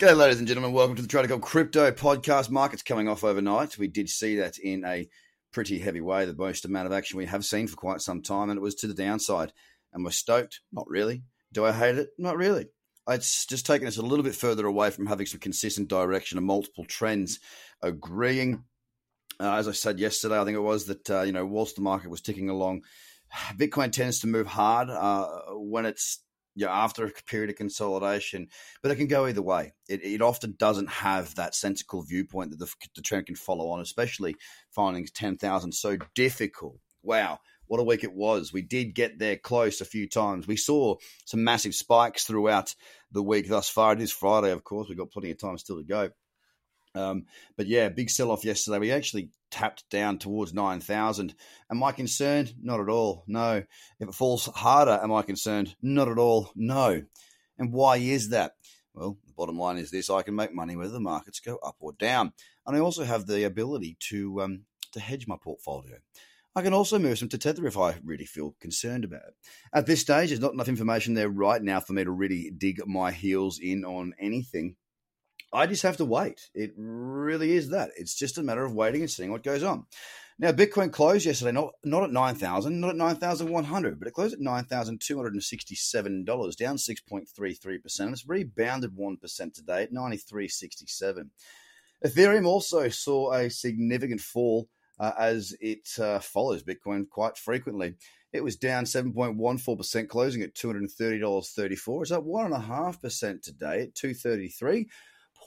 G'day, ladies and gentlemen. Welcome to the Trader Cobb Crypto Podcast. Markets coming off overnight. We did see that in a pretty heavy way, the most amount of action we have seen for quite some time, and it was to the downside. And we're stoked? Not really. Do I hate it? Not really. It's just taken us a little bit further away from having some consistent direction and multiple trends agreeing. Uh, as I said yesterday, I think it was that, uh, you know, whilst the market was ticking along, Bitcoin tends to move hard uh, when it's you know, after a period of consolidation, but it can go either way. It, it often doesn't have that sensical viewpoint that the, the trend can follow on, especially finding 10,000 so difficult. Wow, what a week it was. We did get there close a few times. We saw some massive spikes throughout the week thus far. It is Friday, of course. We've got plenty of time still to go. Um, but yeah, big sell off yesterday. We actually tapped down towards 9,000. Am I concerned? Not at all. No. If it falls harder, am I concerned? Not at all. No. And why is that? Well, the bottom line is this I can make money whether the markets go up or down. And I also have the ability to, um, to hedge my portfolio. I can also move some to Tether if I really feel concerned about it. At this stage, there's not enough information there right now for me to really dig my heels in on anything. I just have to wait. It really is that. It's just a matter of waiting and seeing what goes on. Now, Bitcoin closed yesterday, not, not at 9,000, not at 9,100, but it closed at $9,267, down 6.33%. And It's rebounded 1% today at 93.67. Ethereum also saw a significant fall uh, as it uh, follows Bitcoin quite frequently. It was down 7.14%, closing at $230.34. It's up 1.5% today at 233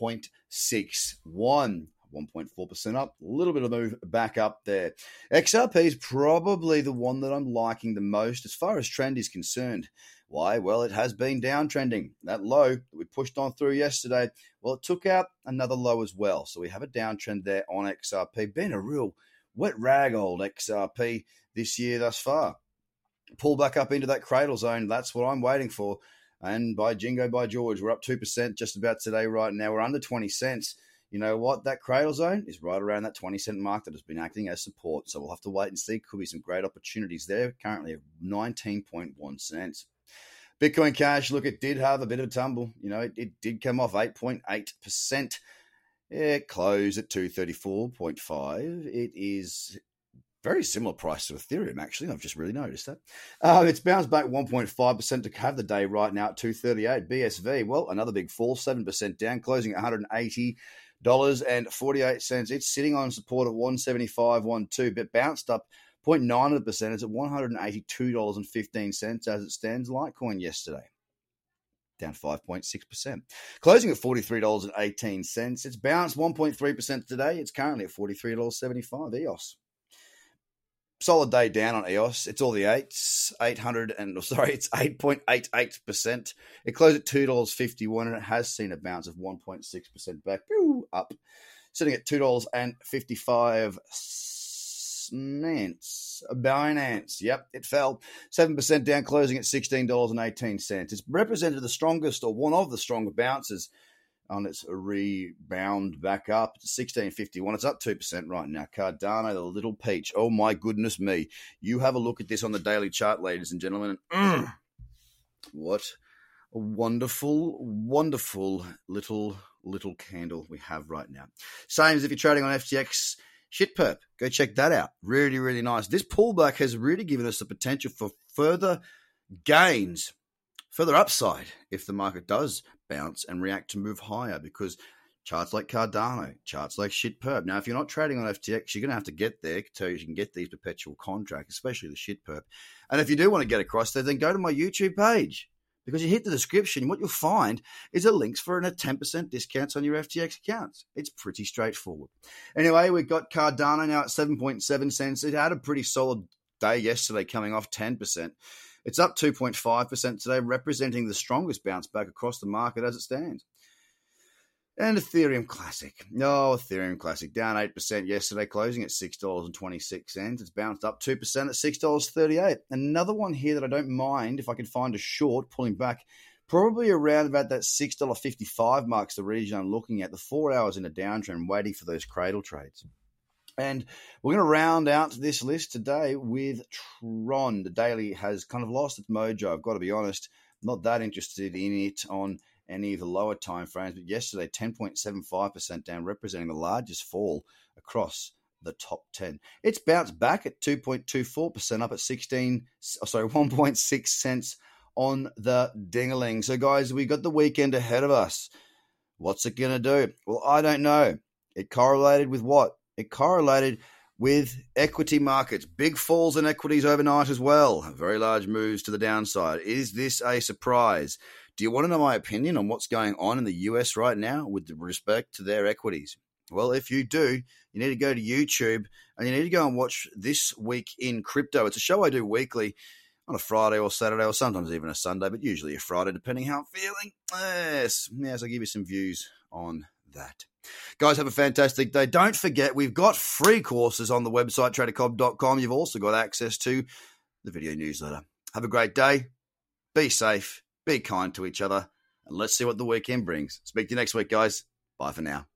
0.61. 1.4% up, a little bit of move back up there. XRP is probably the one that I'm liking the most as far as trend is concerned. Why? Well, it has been downtrending. That low that we pushed on through yesterday, well, it took out another low as well. So we have a downtrend there on XRP. Been a real wet rag old XRP this year thus far. Pull back up into that cradle zone. That's what I'm waiting for. And by jingo, by George, we're up 2% just about today, right now. We're under 20 cents. You know what? That cradle zone is right around that 20 cent mark that has been acting as support. So we'll have to wait and see. Could be some great opportunities there. Currently at 19.1 cents. Bitcoin Cash, look, it did have a bit of a tumble. You know, it, it did come off 8.8%. It closed at 234.5. It is very similar price to Ethereum, actually. I've just really noticed that. Uh, it's bounced back 1.5% to have the day right now at 238. BSV, well, another big fall, 7% down, closing at $180.48. It's sitting on support at 175.12, but bounced up 0.9 of the percent. It's at $182.15 as it stands. Litecoin yesterday down 5.6%. Closing at $43.18. It's bounced 1.3% today. It's currently at $43.75. EOS solid day down on EOS. It's all the eights, 800 and sorry, it's 8.88%. It closed at $2.51 and it has seen a bounce of 1.6% back up, sitting at $2.55. Binance, Binance, yep, it fell 7% down, closing at $16.18. It's represented the strongest or one of the stronger bounces on its rebound back up to 1651. It's up 2% right now. Cardano, the little peach. Oh my goodness me. You have a look at this on the daily chart, ladies and gentlemen. And, mm, what a wonderful, wonderful little, little candle we have right now. Same as if you're trading on FTX. Shitperp, go check that out. Really, really nice. This pullback has really given us the potential for further gains further upside if the market does bounce and react to move higher because charts like Cardano, charts like Shitperp. Now, if you're not trading on FTX, you're going to have to get there so you can get these perpetual contracts, especially the Shitperp. And if you do want to get across there, then go to my YouTube page because you hit the description. What you'll find is a links for an, a 10% discounts on your FTX accounts. It's pretty straightforward. Anyway, we've got Cardano now at 7.7 cents. It had a pretty solid day yesterday coming off 10%. It's up 2.5% today, representing the strongest bounce back across the market as it stands. And Ethereum Classic. No, Ethereum Classic down 8% yesterday, closing at $6.26. It's bounced up 2% at $6.38. Another one here that I don't mind if I can find a short pulling back, probably around about that $6.55 marks the region I'm looking at. The four hours in a downtrend, waiting for those cradle trades. And we're going to round out this list today with Tron. The daily has kind of lost its mojo. I've got to be honest, not that interested in it on any of the lower time frames. But yesterday, 10.75% down, representing the largest fall across the top 10. It's bounced back at 2.24%, up at 16, sorry, 1.6 cents on the dingaling. So, guys, we got the weekend ahead of us. What's it going to do? Well, I don't know. It correlated with what? It correlated with equity markets. Big falls in equities overnight as well. Very large moves to the downside. Is this a surprise? Do you want to know my opinion on what's going on in the US right now with respect to their equities? Well, if you do, you need to go to YouTube and you need to go and watch This Week in Crypto. It's a show I do weekly on a Friday or Saturday or sometimes even a Sunday, but usually a Friday, depending how I'm feeling. Yes, yes, I'll give you some views on that. Guys, have a fantastic day. Don't forget, we've got free courses on the website, tradercobb.com. You've also got access to the video newsletter. Have a great day. Be safe. Be kind to each other. And let's see what the weekend brings. Speak to you next week, guys. Bye for now.